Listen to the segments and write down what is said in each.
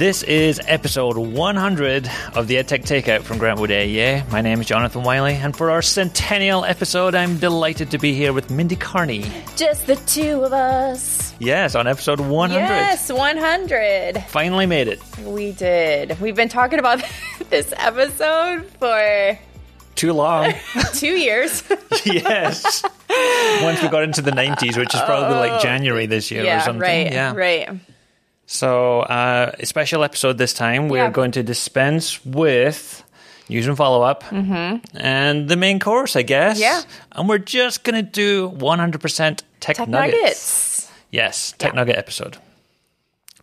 This is episode 100 of the EdTech Takeout from Grant Wood AEA. My name is Jonathan Wylie, and for our centennial episode, I'm delighted to be here with Mindy Cairney. Just the two of us. Yes, on episode 100. Yes, 100. Finally made it. We did. We've been talking about this episode for Too long. two years. yes. Once we got into the 90s, which is probably like oh. January this year or Oh. yeah, something. right. yeah. Right. So, uh, a special episode this time. We're Yeah. going to dispense with news and follow up and the main course, I guess. Mm-hmm. Yeah. And we're just going to do 100% tech, Tech nuggets. nuggets. Yes, tech nugget episode.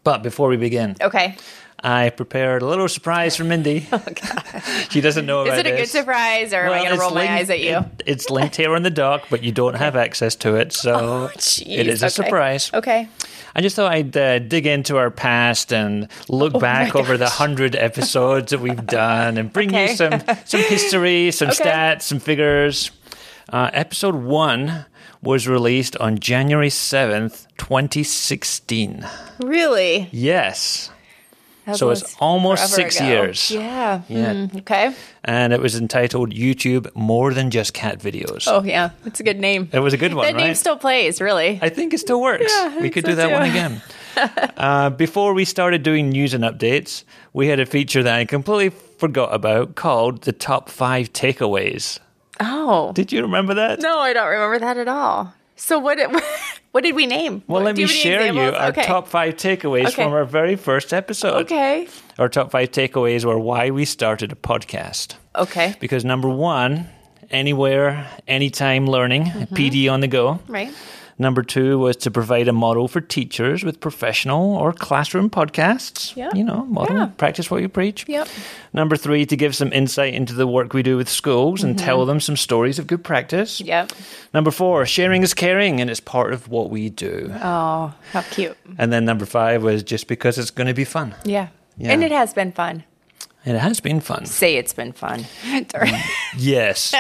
But before we begin, Okay. I prepared a little surprise for Mindy. she doesn't know Oh, Is about it a good surprise or am I Well, going to roll my linked- eyes at you? it- it's linked here in the doc, but you don't have access to it, so Oh, it is a surprise. Okay. I just thought I'd uh, dig into our past and look Oh back over the hundred episodes that we've done and bring Okay. you some some history, some Okay. stats, some figures. Uh, episode one was released on January seventh, twenty sixteen. Really? Yes, That So it's almost six ago. years. Yeah. Yeah. Hmm, okay. and it was entitled "YouTube More Than Just Cat Videos." Oh, yeah. It's a good name. It was a good one, that right? name still plays, really. I think it still works. Yeah, we could so do that too. one again. uh, before we started doing news and updates, we had a feature that I completely forgot about called the top five takeaways. oh. Did you remember that? No, I don't remember that at all. So what? Did, what did we name? Well, let me you share you our okay. top five takeaways Okay. from our very first episode. Okay. Our top five takeaways were why we started a podcast. Okay. Because number one, anywhere, anytime learning, Mm-hmm. PD on the go. Right. Number two was to provide a model for teachers with professional or classroom podcasts. Yeah. You know, model, Yeah. practice what you preach. Yep. Number three, to give some insight into the work we do with schools and tell them some stories of good practice. Mm-hmm. Yep. Number four, sharing is caring and it's part of what we do. Oh, how cute. And then number five was just because it's going to be fun. Yeah. Yeah. And it has been fun. And it has been fun. Say it's been fun. Yes.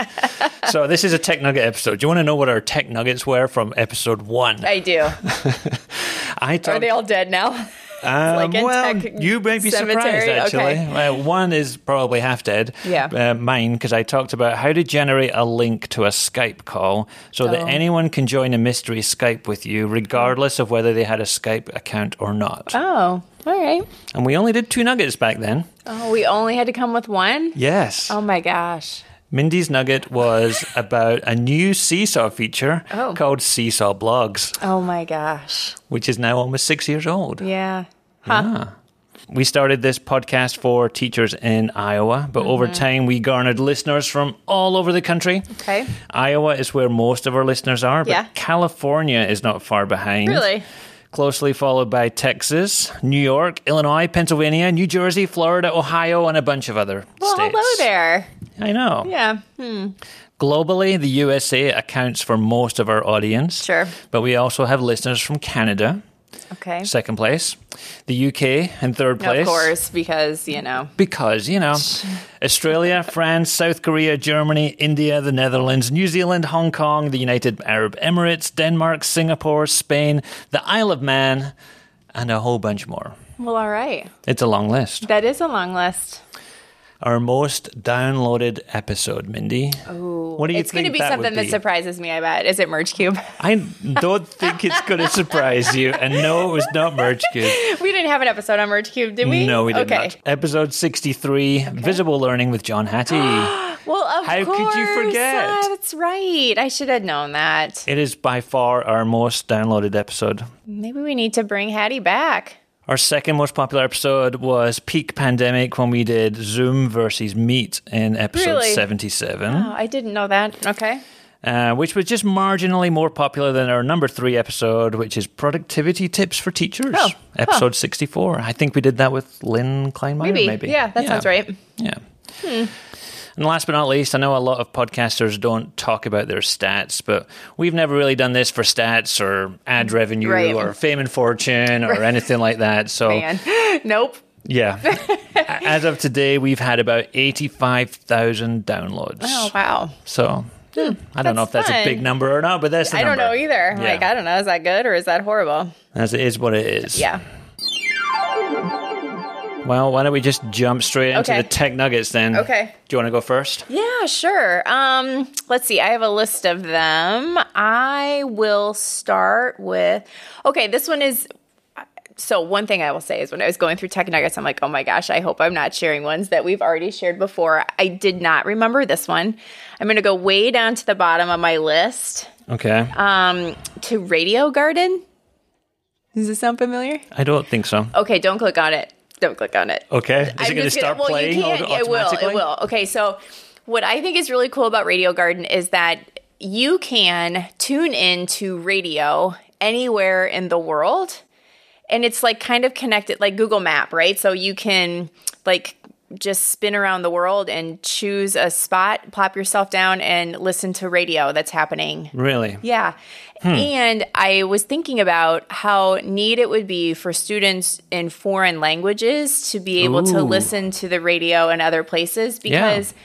so this is a Tech Nugget episode. Do you want to know what our Tech Nuggets were from episode one? I do. I talk- Are they all dead now? Um, like well, you may be surprised actually. Okay. Well, one is probably half dead. Yeah. Uh, mine, because I talked about how to generate a link to a Skype call so that Oh. anyone can join a mystery Skype with you, regardless of whether they had a Skype account or not. Oh, all right. And we only did two nuggets back then. Oh, we only had to come with one? Yes. Oh my gosh. Mindy's nugget was about a new Seesaw feature Oh. called Seesaw Blogs, Oh my gosh. which is now almost six years old. Yeah. Huh. We started this podcast for teachers in Iowa, but Mm-hmm. over time we garnered listeners from all over the country. Okay. Iowa is where most of our listeners are, but Yeah. California is not far behind. Really? Closely followed by Texas, New York, Illinois, Pennsylvania, New Jersey, Florida, Ohio, and a bunch of other Well, states. hello there. I know. Yeah. Hmm. Globally, the USA accounts for most of our audience. Sure. But we also have listeners from Canada, Okay. second place, the UK in third place. Of course, because, you know. Because, you know, Australia, France, South Korea, Germany, India, the Netherlands, New Zealand, Hong Kong, the United Arab Emirates, Denmark, Singapore, Spain, the Isle of Man, and a whole bunch more. Well, all right. It's a long list. That is a long list. Our most downloaded episode, Mindy. Ooh. What do you it's going to be that something would that surprises me, I bet. Is it Merge Cube? I don't think it's going to surprise you. And no, it was not Merge Cube. we didn't have an episode on Merge Cube, did we? No, we did okay. not. Episode 63, Visible Learning with John Hattie. Well, of How could you forget? Ah, that's right. I should have known that. it is by far our most downloaded episode. Maybe we need to bring Hattie back. Our second most popular episode was peak pandemic when we did Zoom versus Meet in episode Really? 77, Oh, I didn't know that. Okay. uh, which was just marginally more popular than our number three episode, which is productivity tips for teachers, Oh, huh. episode 64. I think we did that with Lynn Kleinmeyer, Maybe. maybe. Yeah, that sounds right. Yeah. And last but not least, I know a lot of podcasters don't talk about their stats, but we've never really done this for stats or ad revenue Right. or fame and fortune or anything like that. So, Man. nope. yeah. As of today, we've had about 85,000 downloads. Oh, wow. So, yeah, I don't know if that's that's a big number or not, but that's the I don't know either. Yeah. Like, I don't know. Is that good or is that horrible? As it is what it is. Yeah. Well, why don't we just jump straight into Okay. the tech nuggets then? Okay. Do you want to go first? Yeah, sure. Um, let's see. I have a list of them. I will start with. Okay, this one is. So one thing I will say is when I was going through Tech Nuggets, I'm like, oh my gosh, I hope I'm not sharing ones that we've already shared before. I did not remember this one. I'm going to go way down to the bottom of my list Okay. um, to Radio Garden. Does this sound familiar? I don't think so. Okay, don't click on it. Don't click on it. Okay. Is I'm it going to just gonna- start well, playing You can't, it will. It will. Okay, so what I think is really cool about Radio Garden is that you can tune in to radio anywhere in the world, and it's like kind of connected, like Google Map, right? So you can like just spin around the world and choose a spot, plop yourself down, and listen to radio that's happening Really? yeah. Hmm. And I was thinking about how neat it would be for students in foreign languages to be able to listen to the radio in other places because,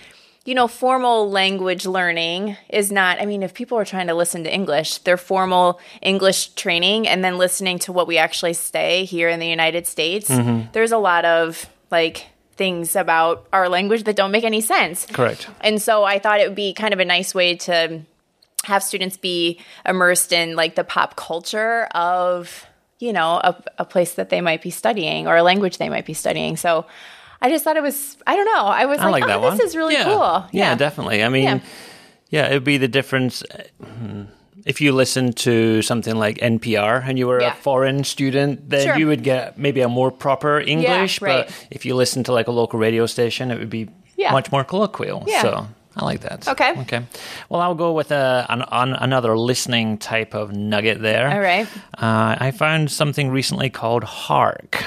you know, formal language learning is not, I mean, if people are trying to listen to English, they're formal English training and then listening to what we actually say here in the United States. Mm-hmm. There's a lot of like, Things about our language that don't make any sense. Correct. And so I thought it would be kind of a nice way to have students be immersed in like the pop culture of, you know, a, a place that they might be studying or a language they might be studying. So I just thought it was, I don't know. I was I like like, oh, one. this is really yeah. cool. Yeah. definitely. I mean, Yeah. yeah, it would be the difference. hmm, If you listen to something like NPR and you were Yeah. a foreign student, then Sure. you would get maybe a more proper English. right. But if you listen to like a local radio station, it would be Yeah. much more colloquial. Yeah. So I like that. Okay. Okay. Well, I'll go with a, an, an, another listening type of nugget there. All right. Uh, I found something recently called Hark.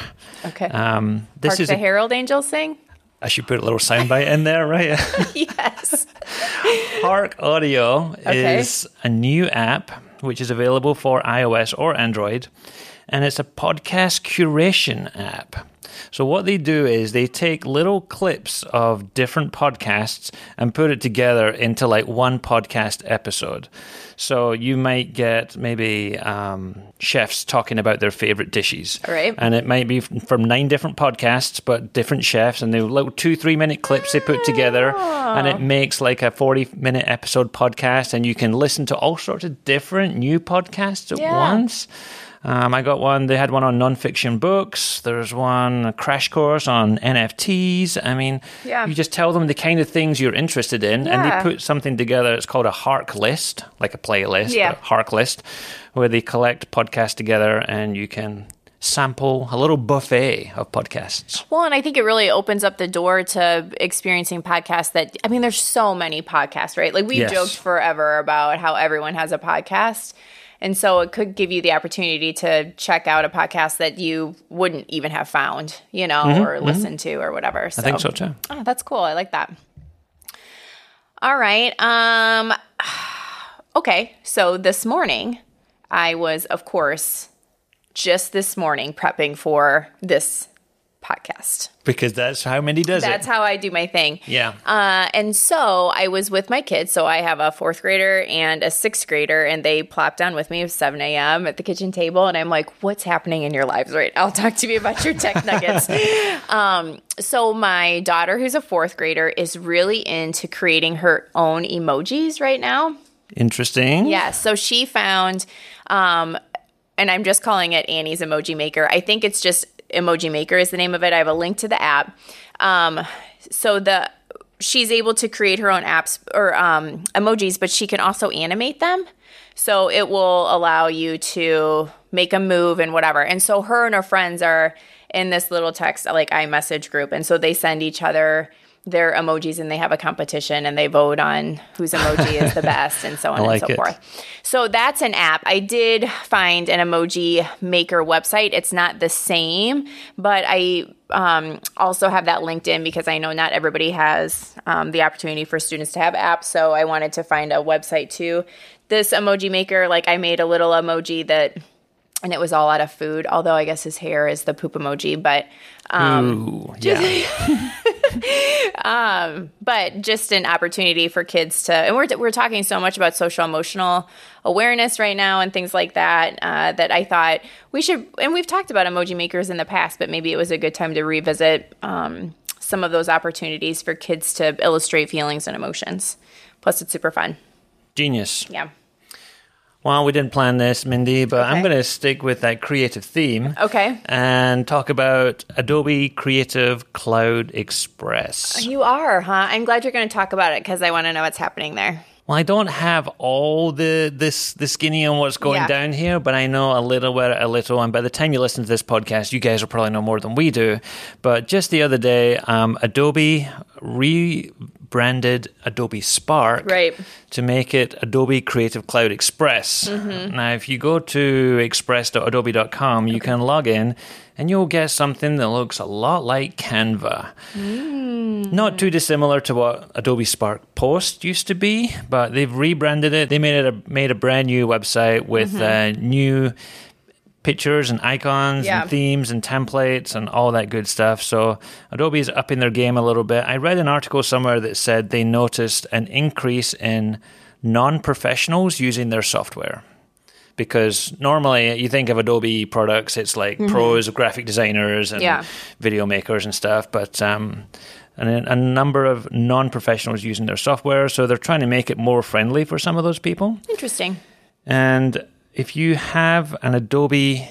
Okay. Um, this Hark is the a, Herald Angels sing? I should put a little soundbite in there, right? yes. Hark Audio Okay. is a new app which is available for iOS or Android, and it's a podcast curation app. So, what they do is they take little clips of different podcasts and put it together into like one podcast episode. So, you might get maybe um, chefs talking about their favorite dishes. All right. And it might be from nine different podcasts, but different chefs, and they're little two, three minute clips they put together, and it makes like a 40 minute episode podcast, and you can listen to all sorts of different new podcasts at Yeah. once. Um, I got one, they had one on nonfiction books. There's one, a crash course on NFTs. I mean, Yeah. you just tell them the kind of things you're interested in, and they put something together. It's called a Hark list, like a playlist, Yeah. Hark list, where they collect podcasts together and you can sample a little buffet of podcasts. Well, and I think it really opens up the door to experiencing podcasts that, I mean, there's so many podcasts, right? Like we've Yes. joked forever about how everyone has a podcast. And so it could give you the opportunity to check out a podcast that you wouldn't even have found, you know, or listened to or whatever. So. Mm-hmm, I think so too. Oh, that's cool. I like that. All right. Um okay, so this morning I was of course just this morning prepping for this podcast. Because that's how Mindy does That's it. That's how I do my thing. yeah. Uh, and so I was with my kids. So I have a fourth grader and a sixth grader, and they plopped down with me at 7 a.m. at the kitchen table. And I'm like, what's happening in your lives right now? I'll talk to me about your tech nuggets. um, so my daughter, who's a fourth grader, is really into creating her own emojis right now. Interesting. Yeah. So she found, um, and I'm just calling it Annie's Emoji Maker. I think it's just Emoji Maker is the name of it. I have a link to the app. Um, so the she's able to create her own apps or um, emojis, but she can also animate them. So it will allow you to make a move and whatever. And so her and her friends are in this little text like iMessage group, and so they send each other their emojis and they have a competition and they vote on whose emoji is the best and so on like and so it. forth. So that's an app. I did find an emoji maker website. It's not the same, but I um, also have that linked in because I know not everybody has um, the opportunity for students to have apps. So I wanted to find a website too. This emoji maker, like I made a little emoji that, and it was all out of food. Although I guess his hair is the poop emoji, but um, Ooh, yeah. um, but just an opportunity for kids to, and we're, we're talking so much about social emotional awareness right now and things like that, uh, that I thought we should, and we've talked about emoji makers in the past, but maybe it was a good time to revisit um, some of those opportunities for kids to illustrate feelings and emotions. Plus, it's super fun. Genius. Yeah. Well, we didn't plan this, Mindy, but I'm going to stick with that creative theme. Okay. And talk about Adobe Creative Cloud Express. You are, huh? I'm glad you're going to talk about it because I want to know what's happening there. Well, I don't have all the this the skinny on what's going Yeah. down here, but I know a little bit, a little. And by the time you listen to this podcast, you guys will probably know more than we do. But just the other day, um, Adobe rebranded Adobe Spark Right. to make it Adobe Creative Cloud Express. Now, if you go to express.adobe.com, you can log in and you'll get something that looks a lot like Canva. Not too dissimilar to what Adobe Spark Post used to be, but they've rebranded it. They made it a, made a brand new website with uh, new pictures and icons Yeah. and themes and templates and all that good stuff. So Adobe is upping their game a little bit. I read an article somewhere that said they noticed an increase in non-professionals using their software. Because normally you think of Adobe products, it's like pros, graphic designers, and Yeah. video makers and stuff. But um, and a, a number of non-professionals using their software, so they're trying to make it more friendly for some of those people. Interesting. And if you have an Adobe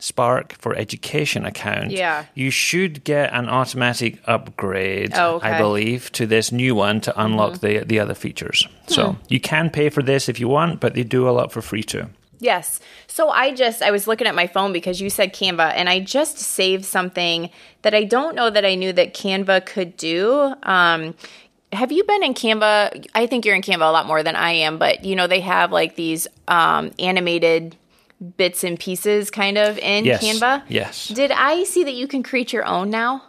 Spark for Education account, Yeah. you should get an automatic upgrade, Oh, okay. Mm-hmm. I believe, to this new one to unlock the the other features. So Hmm. you can pay for this if you want, but they do a lot for free too. Yes. So I just I was looking at my phone because you said Canva and I just saved something that I don't know that I knew that Canva could do. Um have you been in Canva? I think you're in Canva a lot more than I am, but you know they have like these um animated bits and pieces kind of in Yes. Canva. Yes. Did I see that you can create your own now?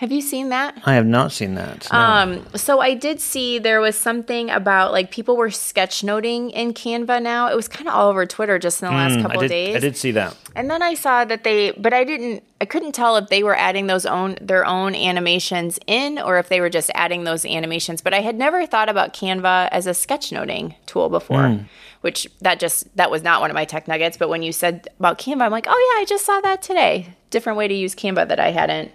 Have you seen that? I have not seen that. no. Um, so I did see there was something about like people were sketchnoting in Canva now. It was kind of all over Twitter just in the last Mm, couple I did, days. I did see that. And then I saw that they, but I didn't, I couldn't tell if they were adding those own their own animations in or if they were just adding those animations. But I had never thought about Canva as a sketchnoting tool before, Hmm. which that just that was not one of my tech nuggets. But when you said about Canva, I'm like, oh yeah, I just saw that today. Different way to use Canva that I hadn't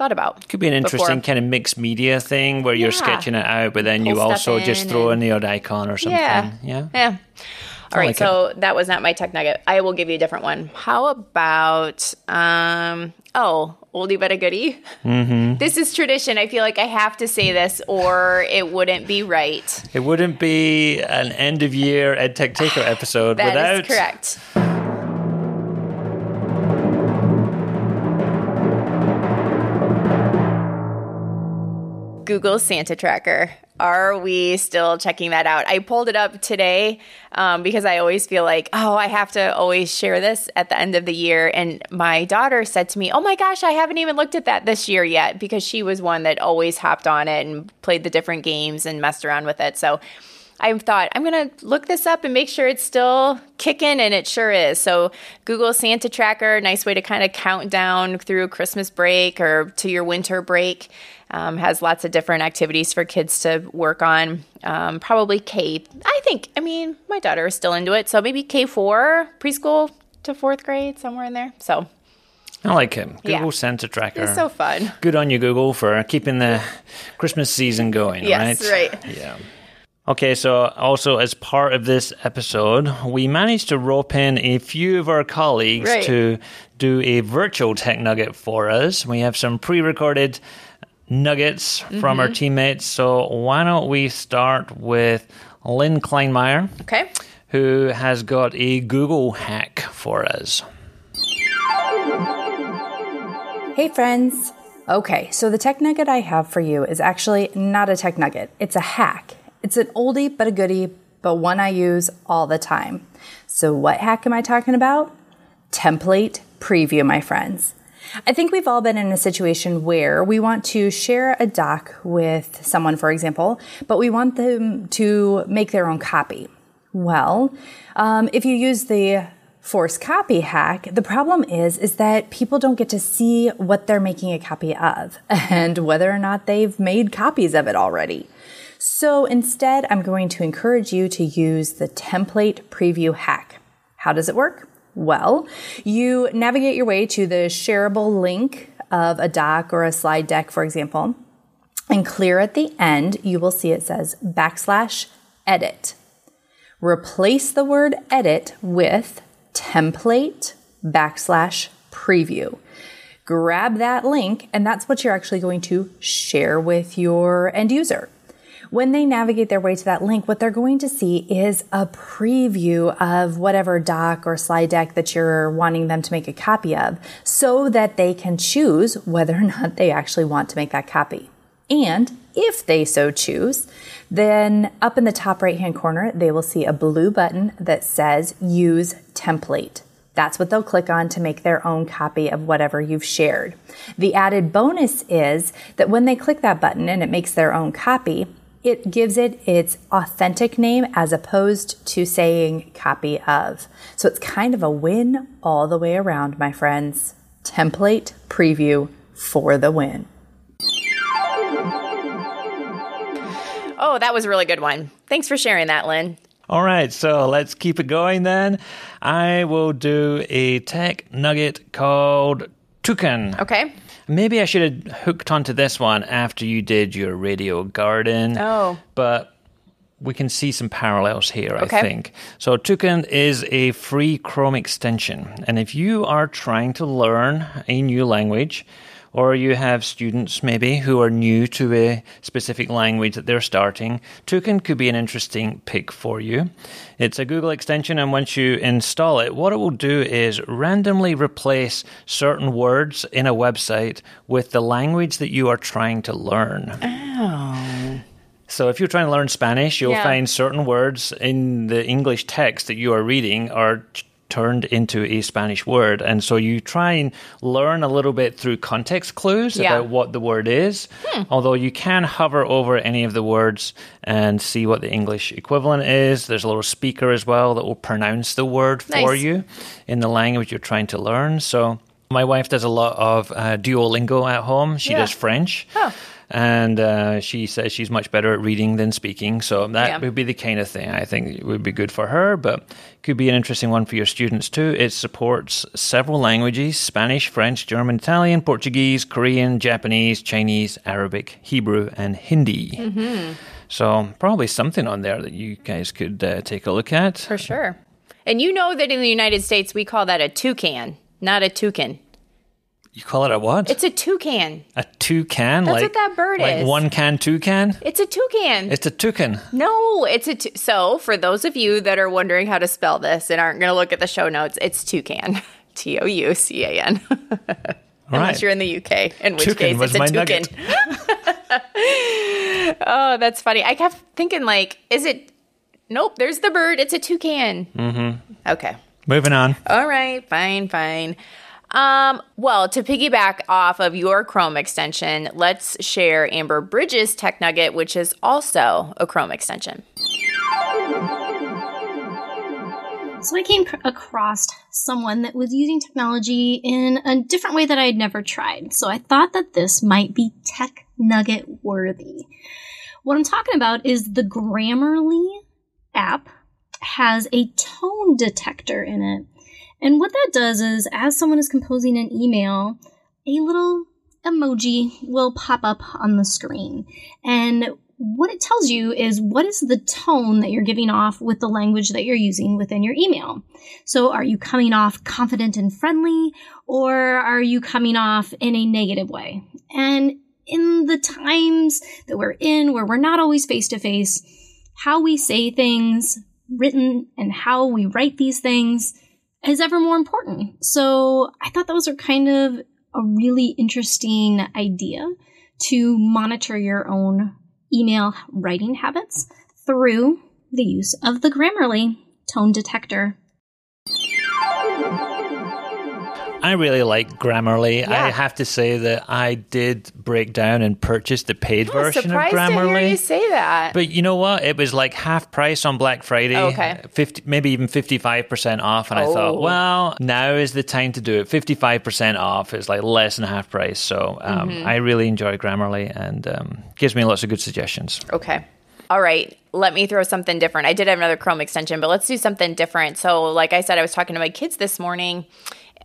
thought about. Could be an interesting before. kind of mixed media thing where you're sketching it out, but then you Pull stuff also just throw in the odd icon or something. Yeah. Yeah. Yeah. All right, like so that was not my tech nugget. I will give you a different one. How about um oh, oldie but a goodie? Mm-hmm. This is tradition. I feel like I have to say this or it wouldn't be right. It wouldn't be an end of year EdTech Taker episode That without correct. Google Santa Tracker. Are we still checking that out? I pulled it up today um, because I always feel like, oh, I have to always share this at the end of the year. And my daughter said to me, oh my gosh, I haven't even looked at that this year yet because she was one that always hopped on it and played the different games and messed around with it. So I thought I'm going to look this up and make sure it's still kicking, and it sure is. So, Google Santa Tracker, nice way to kind of count down through Christmas break or to your winter break. Um, has lots of different activities for kids to work on. Um, probably K. I think. I mean, my daughter is still into it, so maybe K four preschool to fourth grade somewhere in there. So I like it. Google Yeah. Santa Tracker. it's so fun. Good on you, Google, for keeping the Christmas season going, Yes, right? right. Yeah. Okay, so also as part of this episode, we managed to rope in a few of our colleagues Right. to do a virtual tech nugget for us. We have some pre recorded nuggets from our mm-hmm. teammates. So why don't we start with Lynn Kleinmeyer, Okay. who has got a Google hack for us. Hey, friends. Okay, so the tech nugget I have for you is actually not a tech nugget, it's a hack. It's an oldie but a goodie, but one I use all the time. So, what hack am I talking about? Template preview, my friends. I think we've all been in a situation where we want to share a doc with someone, for example, but we want them to make their own copy. Well, um, if you use the force copy hack, the problem is is that people don't get to see what they're making a copy of and whether or not they've made copies of it already. So instead, I'm going to encourage you to use the template preview hack. How does it work? Well, you navigate your way to the shareable link of a doc or a slide deck, for example, and clear at the end, you will see it says backslash edit. Replace the word edit with template backslash preview. Grab that link, and that's what you're actually going to share with your end user. When they navigate their way to that link, what they're going to see is a preview of whatever doc or slide deck that you're wanting them to make a copy of so that they can choose whether or not they actually want to make that copy. And if they so choose, then up in the top right hand corner, they will see a blue button that says use template. That's what they'll click on to make their own copy of whatever you've shared. The added bonus is that when they click that button and it makes their own copy, it gives it its authentic name as opposed to saying copy of. So it's kind of a win all the way around, my friends. Template preview for the win. Oh, that was a really good one. Thanks for sharing that, Lynn. All right, so let's keep it going then. I will do a tech nugget called Toucan. Okay. Maybe I should have hooked onto this one after you did your radio garden. Oh. But we can see some parallels here, Okay. I think. So, Toucan is a free Chrome extension. And if you are trying to learn a new language, or you have students maybe who are new to a specific language that they're starting, Toucan could be an interesting pick for you. It's a Google extension, and once you install it, what it will do is randomly replace certain words in a website with the language that you are trying to learn. Oh. So if you're trying to learn Spanish, you'll Yeah. find certain words in the English text that you are reading are turned into a Spanish word. And so you try and learn a little bit through context clues Yeah. about what the word is. Hmm. Although you can hover over any of the words and see what the English equivalent is. There's a little speaker as well that will pronounce the word for Nice. you in the language you're trying to learn. So my wife does a lot of uh, Duolingo at home. She Yeah. does French. Oh. And uh, she says she's much better at reading than speaking. So that Yeah. would be the kind of thing I think would be good for her, but could be an interesting one for your students too. It supports several languages Spanish, French, German, Italian, Portuguese, Korean, Japanese, Chinese, Arabic, Hebrew, and Hindi. Mm-hmm. So probably something on there that you guys could uh, take a look at. For sure. And you know that in the United States, we call that a toucan, not a toucan. You call it a what? It's a toucan. a toucan? That's like, what that bird is. like is. one can toucan? It's a toucan. It's a toucan. no, it's a tou- so. For those of you that are wondering how to spell this and aren't going to look at the show notes, it's toucan. T O U C A N. Unless Right. you're in the UK, in which Toucan case it's a toucan. oh, that's funny. I kept thinking, like, is it? Nope. There's the bird. It's a toucan. Mm-hmm. Okay. Moving on. All right, fine, fine. Um, well, to piggyback off of your Chrome extension, let's share Amber Bridges Tech Nugget, which is also a Chrome extension. So I came across someone that was using technology in a different way that I had never tried. So I thought that this might be tech nugget worthy. What I'm talking about is the Grammarly app has a tone detector in it. And what that does is as someone is composing an email, a little emoji will pop up on the screen. And what it tells you is what is the tone that you're giving off with the language that you're using within your email. So are you coming off confident and friendly or are you coming off in a negative way? And in the times that we're in where we're not always face to face, how we say things written and how we write these things is ever more important. So I thought those are kind of a really interesting idea to monitor your own email writing habits through the use of the Grammarly tone detector. I really like Grammarly. Yeah. I have to say that I did break down and purchase the paid version of Surprised to hear Grammarly. you say that. But you know what? It was like half price on Black Friday. Okay. 50, maybe even 55% off. And I Oh. thought, well, now is the time to do it. 55% off is like less than half price. So um, Mm-hmm. I really enjoy Grammarly and um, gives me lots of good suggestions. Okay. All right. Let me throw something different. I did have another Chrome extension, but let's do something different. So, like I said, I was talking to my kids this morning.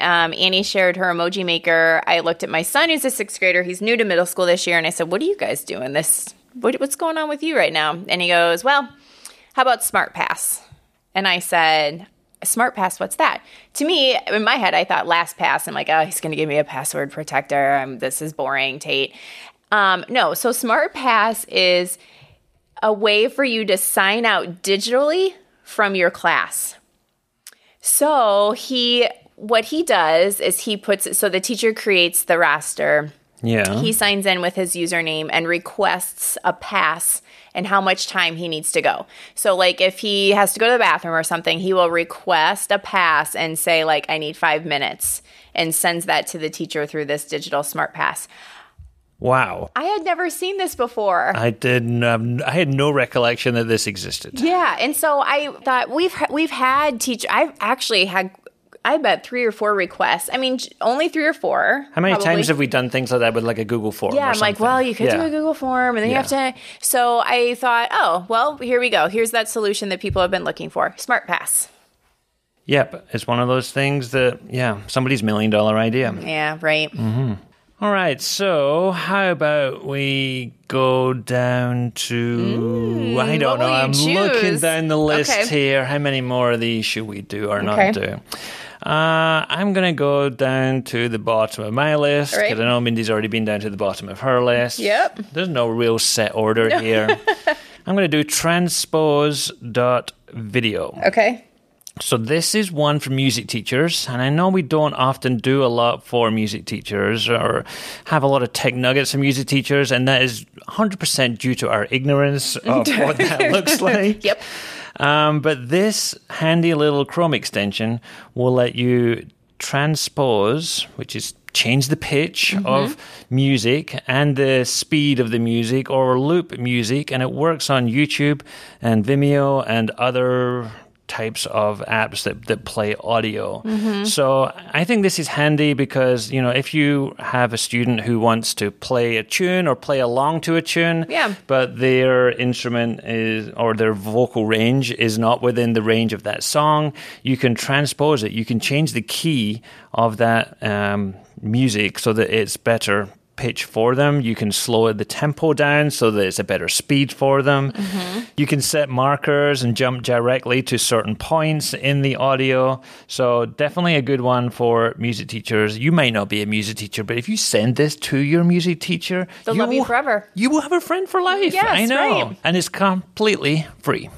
Um, Annie shared her emoji maker. I looked at my son, who's a sixth grader. He's new to middle school this year, and I said, "What are you guys doing? This what, what's going on with you right now?" And he goes, "Well, how about Smart Pass?" And I said, Smart Pass, what's that? To me, in my head, I thought Last Pass. I'm like, oh, he's going to give me a password protector. Um, this is boring, Tate. Um, no, so Smart Pass is a way for you to sign out digitally from your class. So he, what he does is he puts it, so the teacher creates the roster. Yeah. He signs in with his username and requests a pass and how much time he needs to go. So, like, if he has to go to the bathroom or something, he will request a pass and say, like, I need five minutes and sends that to the teacher through this digital smart pass. wow. I had never seen this before. I didn't. Um, I had no recollection that this existed. Yeah, and so I thought we've we've had teach. I've actually had. I bet three or four requests. I mean, only three or four. How many probably. times have we done things like that with like a Google form? Yeah, I'm like, well, you could Yeah. do a Google form, and then you have to. So I thought, oh, well, here we go. Here's that solution that people have been looking for: Smart Pass. Yep, it's one of those things that yeah, somebody's million dollar idea. Yeah, right. Mm-hmm. All right, so how about we go down to I don't know. I'm looking down the list Okay. here. How many more of these should we do or Okay. not do? Uh, I'm going to go down to the bottom of my list All right. because I know Mindy's already been down to the bottom of her list. Yep. There's no real set order here. I'm going to do transpose.video. Okay. So this is one for music teachers, and I know we don't often do a lot for music teachers or have a lot of tech nuggets for music teachers, and that is 100% due to our ignorance of what that looks like. Yep. Um, but this handy little Chrome extension will let you transpose, which is change the pitch of music and the speed of the music or loop music, and it works on YouTube and Vimeo and other types of apps that, that play audio. So I think this is handy because, you know, if you have a student who wants to play a tune or play along to a tune, Yeah. but their instrument is or their vocal range is not within the range of that song, you can transpose it. You can change the key of that um, music so that it's better pitch for them. You can slow the tempo down so that it's a better speed for them. Mm-hmm. You can set markers and jump directly to certain points in the audio. So definitely a good one for music teachers. You might not be a music teacher, but if you send this to your music teacher, They'll love you will- forever. You will have a friend for life. Yes, I know. right. And it's completely free.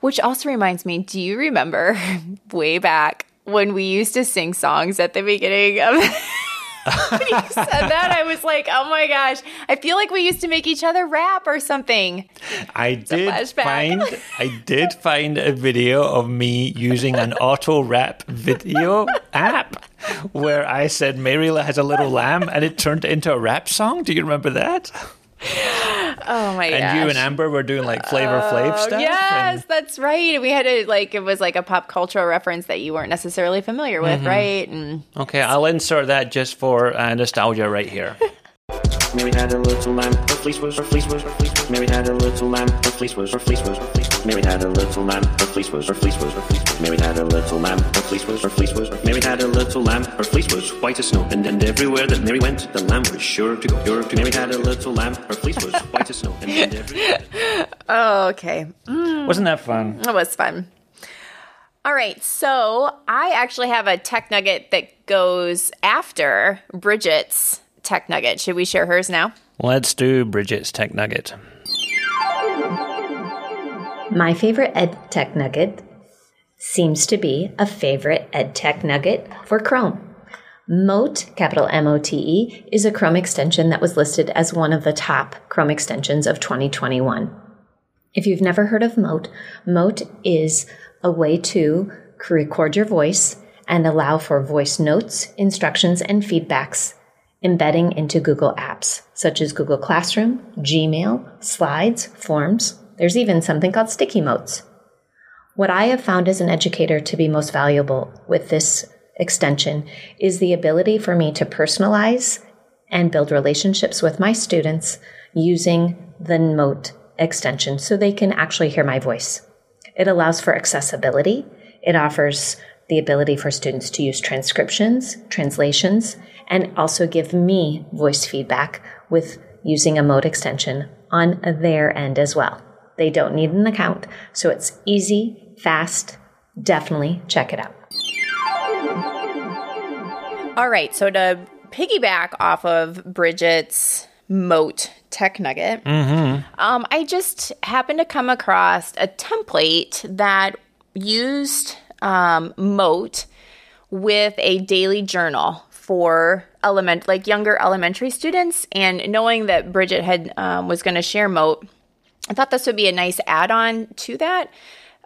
Which also reminds me, do you remember way back when we used to sing songs at the beginning of when you said that? I was like, oh my gosh. I feel like we used to make each other rap or something. I did find I did find a video of me using an auto rap video app where I said Maryla has a little lamb and it turned into a rap song. Do you remember that? Oh my gosh. And you and Amber were doing like Flavor Flav stuff. Yes, and- that's right. We had to like it was like a pop cultural reference that you weren't necessarily familiar with, Mm-hmm. right? And okay, I'll insert that just for uh, nostalgia right here. Mary had a little lamb, her fleece was, her fleece was, her fleece was. Mary had a little lamb, her fleece was, her fleece was, her fleece was. Mary had a little lamb, her fleece was, her fleece was, her fleece was. Mary had a little lamb, her fleece was, her fleece was. Mary had a little lamb, her fleece was white as snow, and, and everywhere that Mary went, the lamb was sure to go. Sure to. Mary had a little lamb, her fleece was white as snow, and, and everywhere. oh, okay. Wasn't that fun? That was fun. All right, so I actually have a tech nugget that goes after Bridget's tech nugget. Should we share hers now? Let's do Bridget's Tech Nugget. My favorite ed tech nugget seems to be a favorite ed tech nugget for Chrome. Mote, capital M O T E, is a Chrome extension that was listed as one of the top Chrome extensions of 2021. If you've never heard of Mote, Mote is a way to record your voice and allow for voice notes, instructions, and feedbacks embedding into Google Apps, such as Google Classroom, Gmail, Slides, Forms. There's even something called sticky notes. What I have found as an educator to be most valuable with this extension is the ability for me to personalize and build relationships with my students using the Mote extension so they can actually hear my voice. It allows for accessibility. It offers the ability for students to use transcriptions, translations, and also give me voice feedback with using a Mote extension on their end as well. They don't need an account, so it's easy, fast. Definitely check it out. All right, so to piggyback off of Bridget's Mote tech nugget, um, I just happened to come across a template that used um, Mote with a daily journal for element like younger elementary students and knowing that bridget had um, was going to share Mote i thought this would be a nice add-on to that.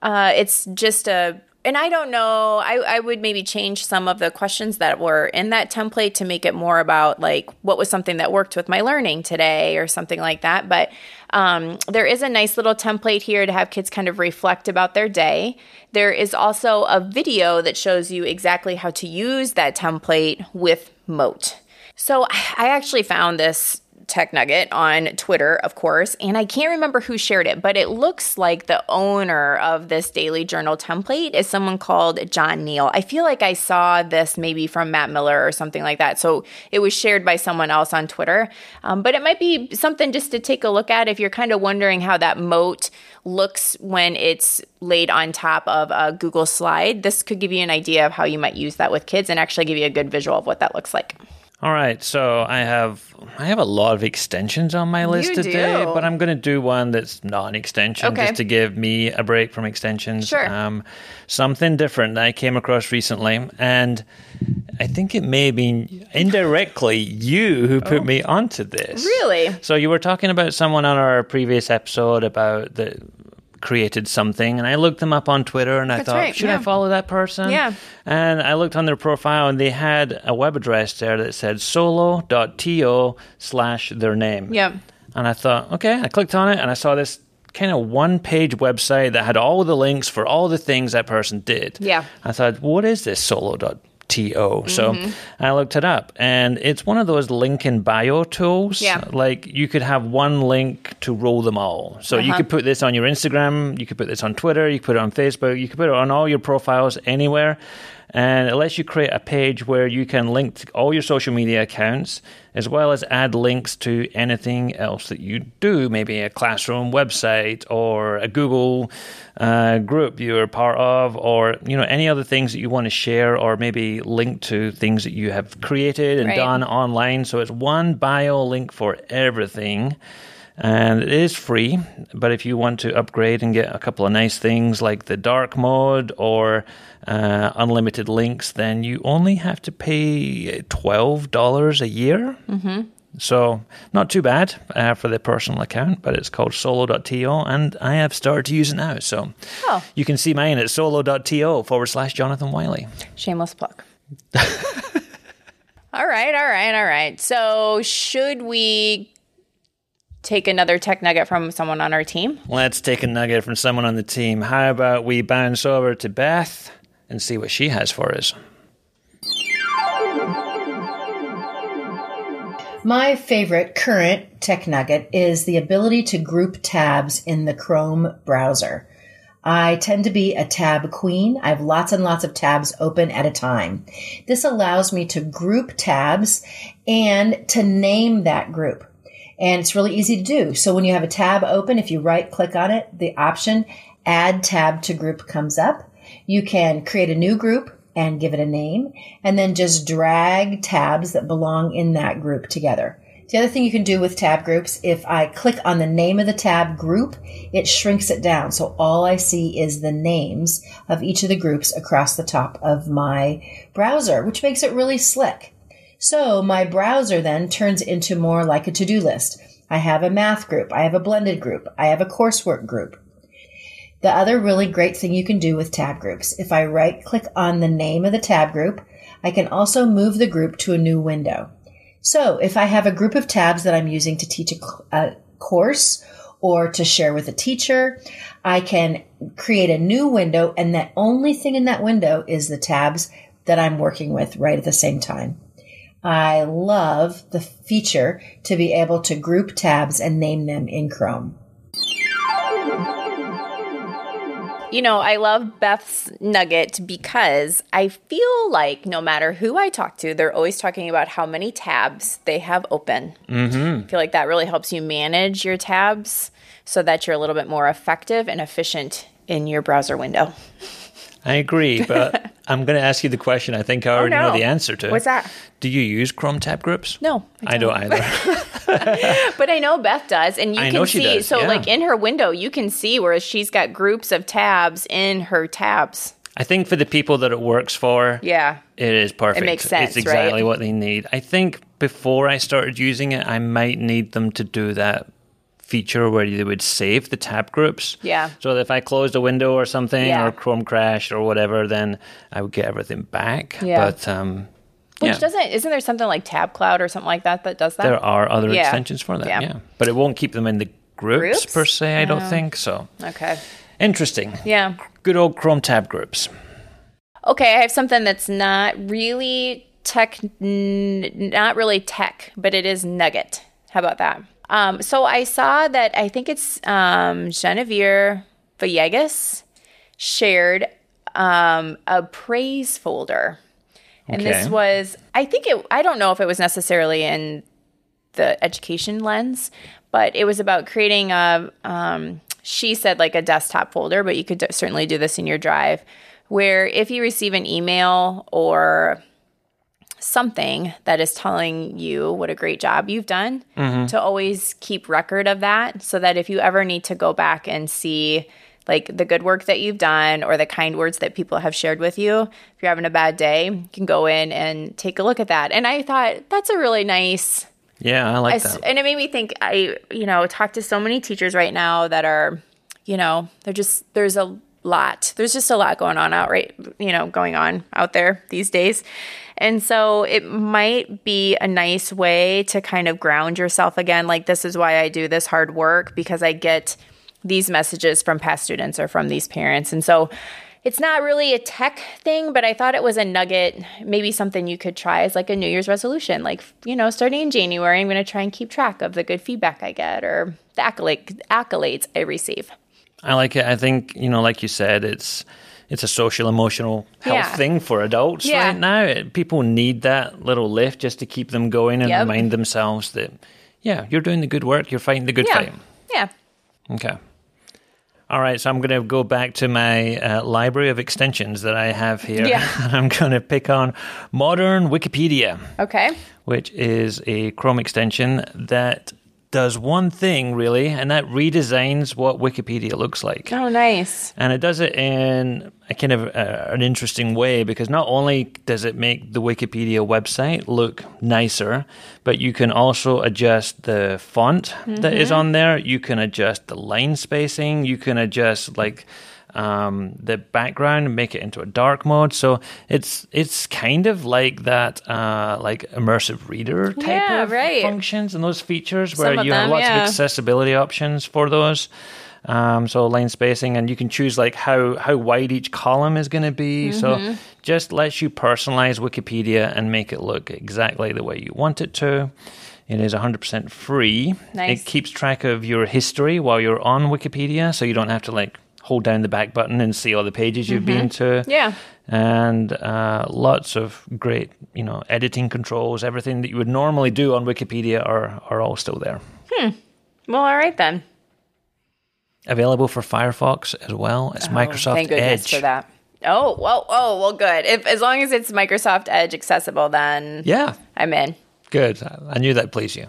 Uh, it's just a and I don't know. I, I would maybe change some of the questions that were in that template to make it more about like what was something that worked with my learning today or something like that. But um, there is a nice little template here to have kids kind of reflect about their day. There is also a video that shows you exactly how to use that template with Mote. So I actually found this tech nugget on Twitter, of course, and I can't remember who shared it, but it looks like the owner of this daily journal template is someone called John Neal. I feel like I saw this maybe from Matt Miller or something like that. So it was shared by someone else on Twitter. Um, but it might be something just to take a look at if you're kind of wondering how that Mote looks when it's laid on top of a Google slide. This could give you an idea of how you might use that with kids and actually give you a good visual of what that looks like. All right, so I have I have a lot of extensions on my list You today, do. but I'm going to do one that's not an extension, Okay. just to give me a break from extensions. Sure. Um, something different that I came across recently, and I think it may have been indirectly you who put me onto this. Oh. Really? So you were talking about someone on our previous episode about the created something and I looked them up on Twitter and I That's thought right, should I follow that person? Yeah. And I looked on their profile and they had a web address there that said solo.to slash their name. Yep. And I thought, okay, I clicked on it and I saw this kind of one page website that had all the links for all the things that person did. Yeah. I thought, what is this solo.to? So Mm-hmm. I looked it up and it's one of those link in bio tools. Yeah. Like you could have one link to roll them all. So you Uh-huh. could put this on your Instagram, you could put this on Twitter, you could put it on Facebook, you could put it on all your profiles anywhere. And it lets you create a page where you can link to all your social media accounts as well as add links to anything else that you do, maybe a classroom website or a Google uh, group you're part of, or you know any other things that you want to share, or maybe link to things that you have created and Right. done online. So it's one bio link for everything. And it is free, but if you want to upgrade and get a couple of nice things like the dark mode or uh, unlimited links, then you only have to pay $12 a year. Mm-hmm. So, not too bad uh, for the personal account, but it's called solo.to, and I have started to use it now. So, Oh. you can see mine at solo.to forward slash Jonathan Wylie. Shameless plug. all right, all right, all right. So, should we take another tech nugget from someone on our team? Let's take a nugget from someone on the team. How about we bounce over to Beth and see what she has for us? My favorite current tech nugget is the ability to group tabs in the Chrome browser. I tend to be a tab queen. I have lots and lots of tabs open at a time. This allows me to group tabs and to name that group. And it's really easy to do. So when you have a tab open, if you right click on it, the option add tab to group comes up. You can create a new group and give it a name and then just drag tabs that belong in that group together. The other thing you can do with tab groups, if I click on the name of the tab group, it shrinks it down. So all I see is the names of each of the groups across the top of my browser, which makes it really slick. So my browser then turns into more like a to-do list. I have a math group. I have a blended group. I have a coursework group. The other really great thing you can do with tab groups, if I right click on the name of the tab group, I can also move the group to a new window. So if I have a group of tabs that I'm using to teach a, a course or to share with a teacher, I can create a new window and the only thing in that window is the tabs that I'm working with right at the same time. I love the feature to be able to group tabs and name them in Chrome. You know, I love Beth's nugget because I feel like no matter who I talk to, they're always talking about how many tabs they have open. Mm-hmm. I feel like that really helps you manage your tabs so that you're a little bit more effective and efficient in your browser window. I agree, but I'm going to ask you the question I think I already Oh, no. know the answer to. What's that? Do you use Chrome tab groups? No, I don't either. But I know Beth does, and you I can see. does, so, yeah. like in her window, you can see where she's got groups of tabs in her tabs. I think for the people that it works for, Yeah. it is perfect. It makes sense, It's exactly right? what they need. I think before I started using it, I might need them to do that feature where they would save the tab groups. Yeah. So that if I closed a window or something Yeah. or Chrome crashed or whatever, then I would get everything back. Yeah. But um, Which yeah. doesn't isn't there something like Tab Cloud or something like that that does that? There are other Yeah. extensions for that, Yeah. yeah. But it won't keep them in the groups, Groups? per se, I don't think. So Okay. interesting. Yeah. Good old Chrome tab groups. Okay, I have something that's not really tech, n- not really tech, but it is Nugget. How about that? Um, so I saw that I think it's um, Genevieve Villegas shared um, a praise folder, and this was I think it. I don't know if it was necessarily in the education lens, but it was about creating a. Um, she said like a desktop folder, but you could d- certainly do this in your drive, where if you receive an email or something that is telling you what a great job you've done, mm-hmm. to always keep record of that, so that if you ever need to go back and see like the good work that you've done or the kind words that people have shared with you. If you're having a bad day, you can go in and take a look at that. And I thought that's a really nice Yeah, I like I that. and it made me think I, you know, talk to so many teachers right now that are, you know, they're just there's a lot. There's just a lot going on out right, you know, going on out there these days. And so it might be a nice way to kind of ground yourself again. Like this is why I do this hard work because I get these messages from past students or from these parents. And so it's not really a tech thing, but I thought it was a nugget, maybe something you could try as like a New Year's resolution. Like, you know, starting in January, I'm going to try and keep track of the good feedback I get or the accolade, accolades I receive. I like it. I think you know, like you said, it's it's a social emotional health Yeah. thing for adults Yeah. right now. It- People need that little lift just to keep them going and Yep. remind themselves that yeah, you're doing the good work. You're fighting the good Yeah. fight. Yeah. Okay. All right, so I'm going to go back to my uh, library of extensions that I have here, Yeah. and I'm going to pick on Modern Wikipedia, Okay. which is a Chrome extension that does one thing really, and that redesigns what Wikipedia looks like. Oh, nice. And it does it in a kind of uh, an interesting way because not only does it make the Wikipedia website look nicer, but you can also adjust the font that is on there. You can adjust the line spacing. You can adjust like um, the background and make it into a dark mode. So it's it's kind of like that uh, like immersive reader type Yeah, of right. functions and those features where you have lots yeah. of accessibility options for those. Um, so line spacing, and you can choose like how how wide each column is going to be. Mm-hmm. So just lets you personalize Wikipedia and make it look exactly the way you want it to. It is 100% free. Nice. It keeps track of your history while you're on Wikipedia, so you don't have to like hold down the back button and see all the pages you've been to. Mm-hmm. Yeah. And uh, lots of great, you know, editing controls. Everything that you would normally do on Wikipedia are are all still there. Hmm. Well, all right then. Available for Firefox as well as Microsoft Oh, Thank goodness Edge. for that. Oh, well, oh, well, good. If as long as it's Microsoft Edge accessible, then Yeah, I'm in. good. I knew that pleased you.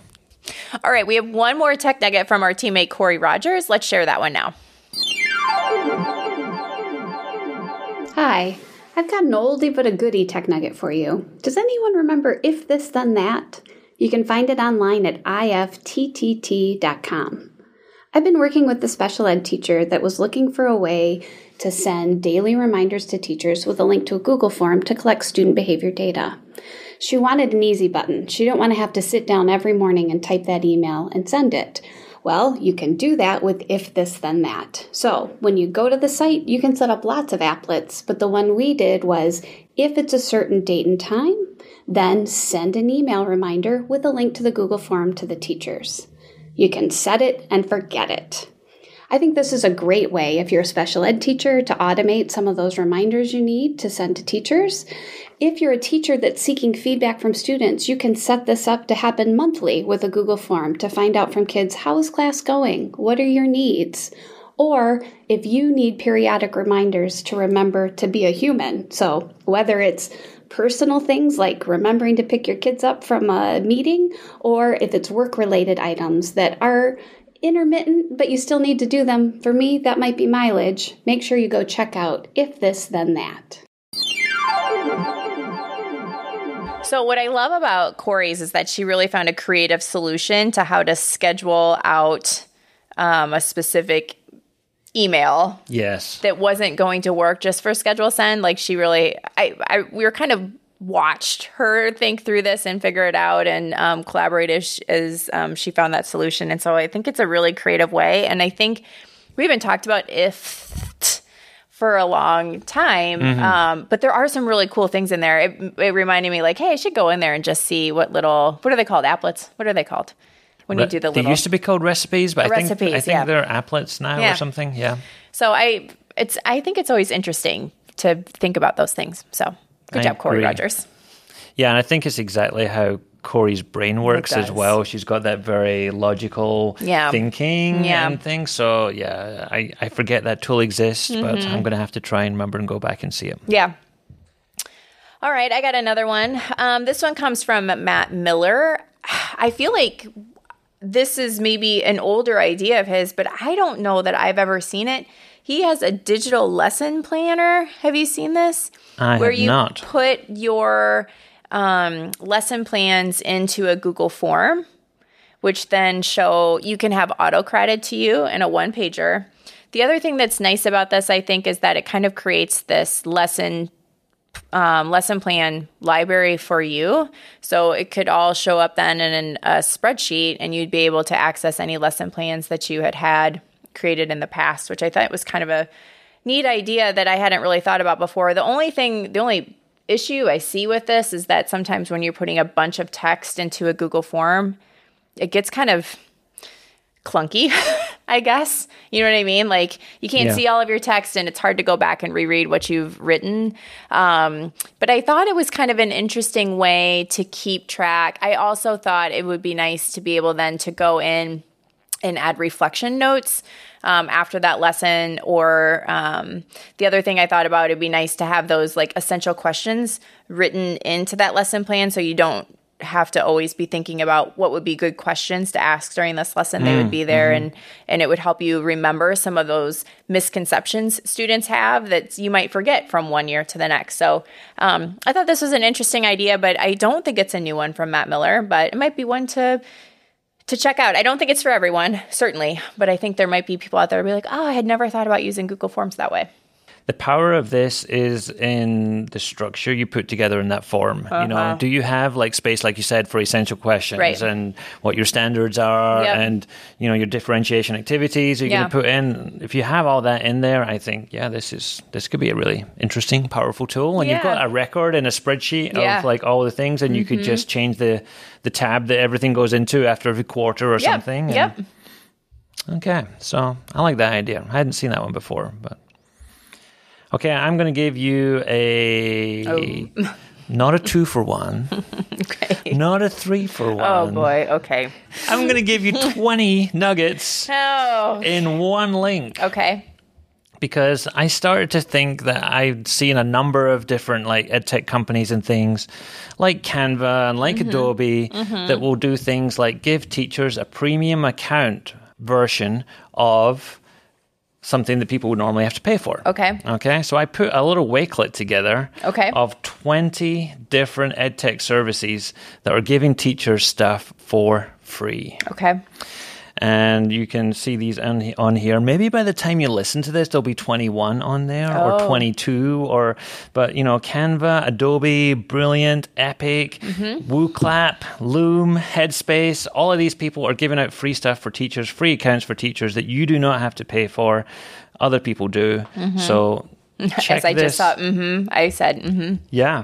All right, we have one more tech nugget from our teammate Corey Rogers. Let's share that one now. Hi, I've got an oldie but a goodie tech nugget for you. Does anyone remember If This Then That? You can find it online at ifttt.com. I've been working with the special ed teacher that was looking for a way to send daily reminders to teachers with a link to a Google form to collect student behavior data. She wanted an easy button. She didn't want to have to sit down every morning and type that email and send it. Well, you can do that with if this then that. So, when you go to the site, you can set up lots of applets, but the one we did was if it's a certain date and time, then send an email reminder with a link to the Google form to the teachers. You can set it and forget it. I think this is a great way if you're a special ed teacher to automate some of those reminders you need to send to teachers. If you're a teacher that's seeking feedback from students, you can set this up to happen monthly with a Google form to find out from kids how is class going? What are your needs? Or if you need periodic reminders to remember to be a human. So whether it's personal things like remembering to pick your kids up from a meeting, or if it's work related items that are intermittent, but you still need to do them. For me, that might be mileage. Make sure you go check out If This Then That. So, what I love about Corey's is that she really found a creative solution to how to schedule out um, a specific email Yes. that wasn't going to work just for schedule send. Like she really, I, I we were kind of watched her think through this and figure it out and um, collaborate as, as um, she found that solution. And so I think it's a really creative way. And I think we even talked about if for a long time, um, but there are some really cool things in there. It, it reminded me like, hey, I should go in there and just see what little what are they called? Applets? What are they called? When you do the they little used to be called recipes, but I think I think yeah. they're applets now Yeah. or something. Yeah. So I it's I think it's always interesting to think about those things. So good I job, Corey agree. Rogers. Yeah, and I think it's exactly how Corey's brain works as well. She's got that very logical Yeah. thinking Yeah. and things. So yeah, I, I forget that tool exists, but Mm-hmm. I'm gonna have to try and remember and go back and see it. Yeah. All right, I got another one. Um, this one comes from Matt Miller. I feel like this is maybe an older idea of his, but I don't know that I've ever seen it. He has a digital lesson planner. Have you seen this? I Where have you not. put your um, lesson plans into a Google form, which then show you can have Autocrat to you in a one pager. The other thing that's nice about this, I think, is that it kind of creates this lesson um, lesson plan library for you. So it could all show up then in a spreadsheet, and you'd be able to access any lesson plans that you had had created in the past, which I thought was kind of a neat idea that I hadn't really thought about before. The only thing, the only issue I see with this is that sometimes when you're putting a bunch of text into a Google form, it gets kind of clunky, I guess. You know what I mean? Like you can't Yeah. see all of your text and it's hard to go back and reread what you've written. Um, but I thought it was kind of an interesting way to keep track. I also thought it would be nice to be able then to go in and add reflection notes um, after that lesson. Or um, the other thing I thought about, it'd be nice to have those like essential questions written into that lesson plan so you don't have to always be thinking about what would be good questions to ask during this lesson they would be there and and it would help you remember some of those misconceptions students have that you might forget from one year to the next so um, i thought this was an interesting idea but i don't think it's a new one from matt miller but it might be one to to check out. I don't think it's for everyone, certainly, but I think there might be people out there who be like, oh, I had never thought about using Google Forms that way. The power of this is in the structure you put together in that form. You know, do you have like space, like you said, for essential questions Uh-huh. Right. and what your standards are, Yep. and you know your differentiation activities you're Yeah. going to put in. If you have all that in there, I think yeah, this is this could be a really interesting, powerful tool. And you've got a record and a spreadsheet Yeah. Mm-hmm. of like all the things, and you could just change the the tab that everything goes into after every quarter or Yep. something. and- Yep. Okay, so I like that idea. I hadn't seen that one before, but okay, I'm going to give you a not a two for one, Okay. not a three for one. Oh boy. Okay. I'm going to give you 20 nuggets Oh. in one link Okay. because I started to think that I've seen a number of different like edtech companies and things like Canva and like Mm-hmm. Adobe that will do things like give teachers a premium account version of something that people would normally have to pay for. Okay. Okay, so I put a little wakelet together Okay. of 20 different edtech services that are giving teachers stuff for free. Okay. And you can see these on, on here. Maybe by the time you listen to this, there'll be 21 on there or 22 or, but you know, Canva, Adobe, Brilliant, Epic, WooClap, Loom, Headspace, all of these people are giving out free stuff for teachers, free accounts for teachers that you do not have to pay for. Other people do. So check As I this. just thought, mm-hmm. I said, mm-hmm. Yeah.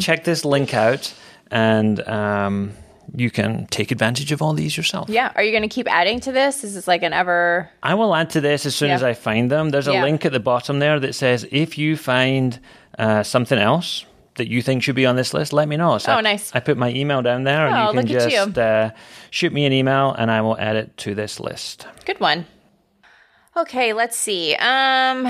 Check this link out and um, you can take advantage of all these yourself. Yeah. Are you going to keep adding to this? Is this like an ever? I will add to this as soon Yeah. as I find them. There's a Yeah. link at the bottom there that says if you find uh, something else that you think should be on this list, let me know. So Oh, I, nice. I put my email down there and Oh, you can at you. just uh, shoot me an email and I will add it to this list. Good one. Okay, let's see. Um,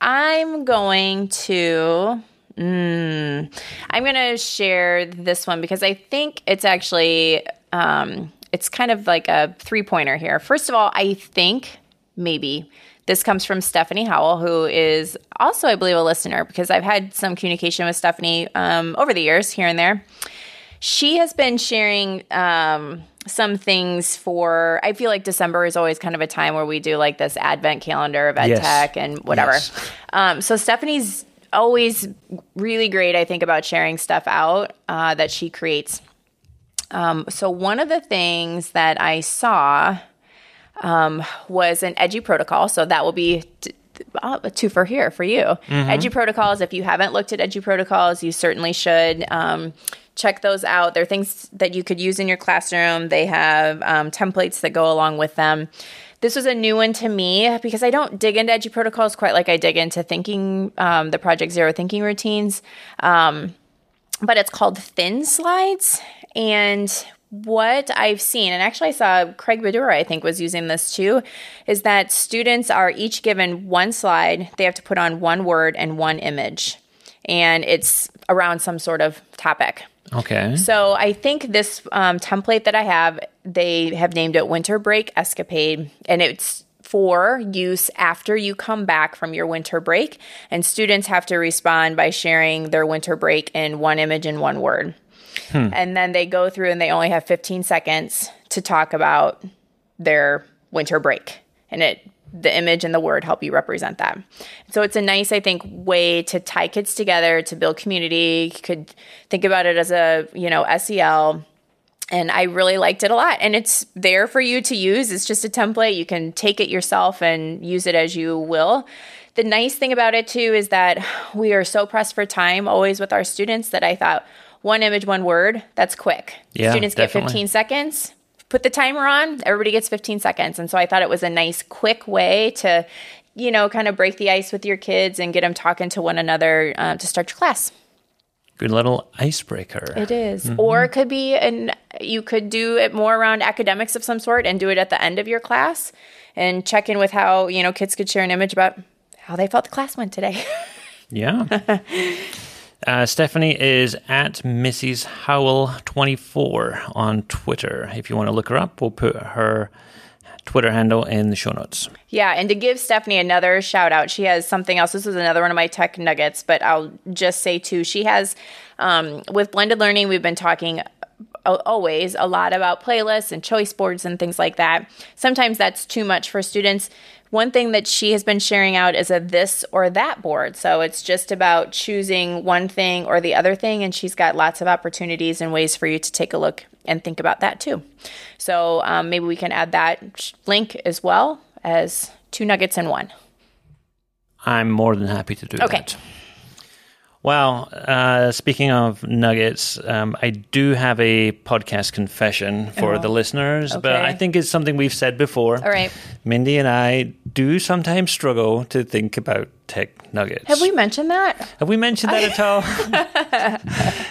I'm going to. Mm, I'm going to share this one because I think it's actually um, it's kind of like a three pointer here. First of all, I think maybe this comes from Stephanie Howell, who is also, I believe, a listener because I've had some communication with Stephanie um, over the years here and there she has been sharing um, some things for i feel like december is always kind of a time where we do like this advent calendar of ed Yes. tech and whatever Yes. um, so stephanie's always really great i think about sharing stuff out uh, that she creates um, so one of the things that i saw um, was an EduProtocol so that will be t- uh, a two for here for you. EduProtocols. If you haven't looked at EduProtocols, you certainly should um, check those out. They're things that you could use in your classroom. They have um, templates that go along with them. This was a new one to me because I don't dig into EduProtocols quite like I dig into thinking um, the Project Zero thinking routines. Um, but it's called Thin Slides. And what I've seen, and actually I saw Craig Badura, I think, was using this too, is that students are each given one slide. They have to put on one word and one image. And it's around some sort of topic. Okay. So I think this um, template that I have, they have named it Winter Break Escapade, and it's for use after you come back from your winter break. And students have to respond by sharing their winter break in one image and one word. And then they go through and they only have 15 seconds to talk about their winter break. And it the image and the word help you represent that. So it's a nice, I think, way to tie kids together to build community. You could think about it as a, you know, SEL. And I really liked it a lot. And it's there for you to use. It's just a template. You can take it yourself and use it as you will. The nice thing about it too is that we are so pressed for time always with our students that I thought one image, one word, that's quick. Yeah, Students definitely. get 15 seconds. Put the timer on, everybody gets 15 seconds. And so I thought it was a nice, quick way to, you know, kind of break the ice with your kids and get them talking to one another uh, to start your class. Good little icebreaker. It is. Or it could be, and you could do it more around academics of some sort and do it at the end of your class and check in with how, you know, kids could share an image about how they felt the class went today. Yeah. Uh, Stephanie is at Mrs. Howell24 on Twitter. If you want to look her up, we'll put her Twitter handle in the show notes. Yeah, and to give Stephanie another shout out, she has something else. This is another one of my tech nuggets, but I'll just say too, she has um, with blended learning. We've been talking always a lot about playlists and choice boards and things like that. Sometimes that's too much for students. One thing that she has been sharing out is a this or that board. So it's just about choosing one thing or the other thing, and she's got lots of opportunities and ways for you to take a look and think about that too. So um, maybe we can add that link as well as two nuggets in one. I'm more than happy to do Okay. that. Well, uh, speaking of nuggets, um, I do have a podcast confession for the listeners, but. I think it's something we've said before. All right. Mindy and I do sometimes struggle to think about tech nuggets. Have we mentioned that? Have we mentioned that at all? I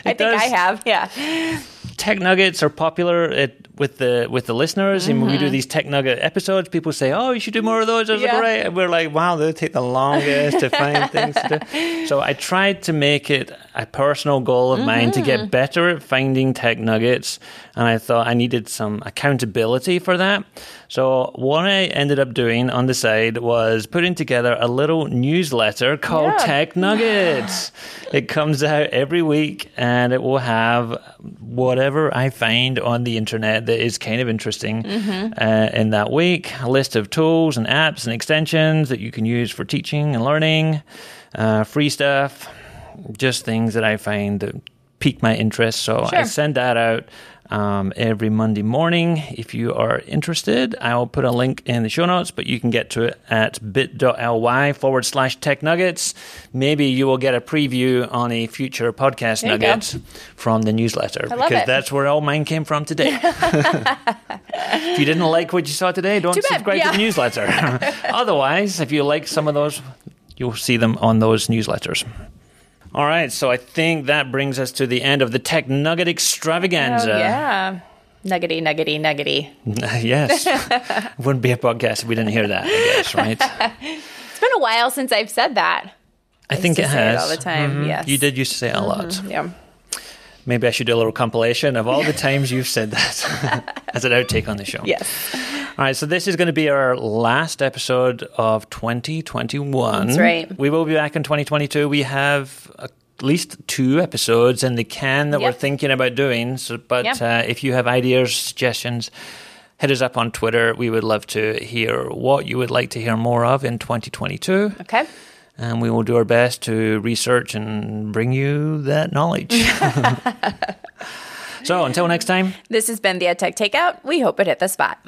think does- I have. Yeah. Tech nuggets are popular at, with the with the listeners, and when we Mm-hmm. do these tech nugget episodes, people say, "Oh, you should do more of those." I was Yeah. like, "Right," and we're like, "Wow, they take the longest to find things to do." So I tried to make it a personal goal of mine to Mm-hmm. get better at finding tech nuggets, and I thought I needed some accountability for that. So what I ended up doing on the side was putting together a little newsletter called Yeah. Tech Nuggets. it comes out every week, and it will have whatever I find on the internet that is kind of interesting Mm-hmm. uh, in that week. A list of tools and apps and extensions that you can use for teaching and learning, uh, free stuff, just things that I find that pique my interest. So I send that out. Um, every Monday morning. If you are interested, I'll put a link in the show notes, but you can get to it at bit.ly forward slash tech nuggets. Maybe you will get a preview on a future podcast There nuggets from the newsletter I because that's where all mine came from today. if you didn't like what you saw today, don't subscribe to the newsletter. Otherwise, if you like some of those, you'll see them on those newsletters. All right, so I think that brings us to the end of the Tech Nugget Oh, extravaganza. yeah. Nuggety, nuggety, nuggety. yes. Wouldn't be a podcast if we didn't hear that, I guess, right? It's been a while since I've said that. I think to it has. it all the time, mm-hmm. yes. You did used to say it a lot. Mm-hmm, yeah. Maybe I should do a little compilation of all the times you've said that as an outtake on the show. Yes. All right, so this is going to be our last episode of 2021. That's right. We will be back in 2022. We have at least two episodes in the can that we're thinking about doing. So, but Yep. uh, if you have ideas, suggestions, hit us up on Twitter. We would love to hear what you would like to hear more of in 2022. Okay. And we will do our best to research and bring you that knowledge. so until next time. This has been the EdTech Takeout. We hope it hit the spot.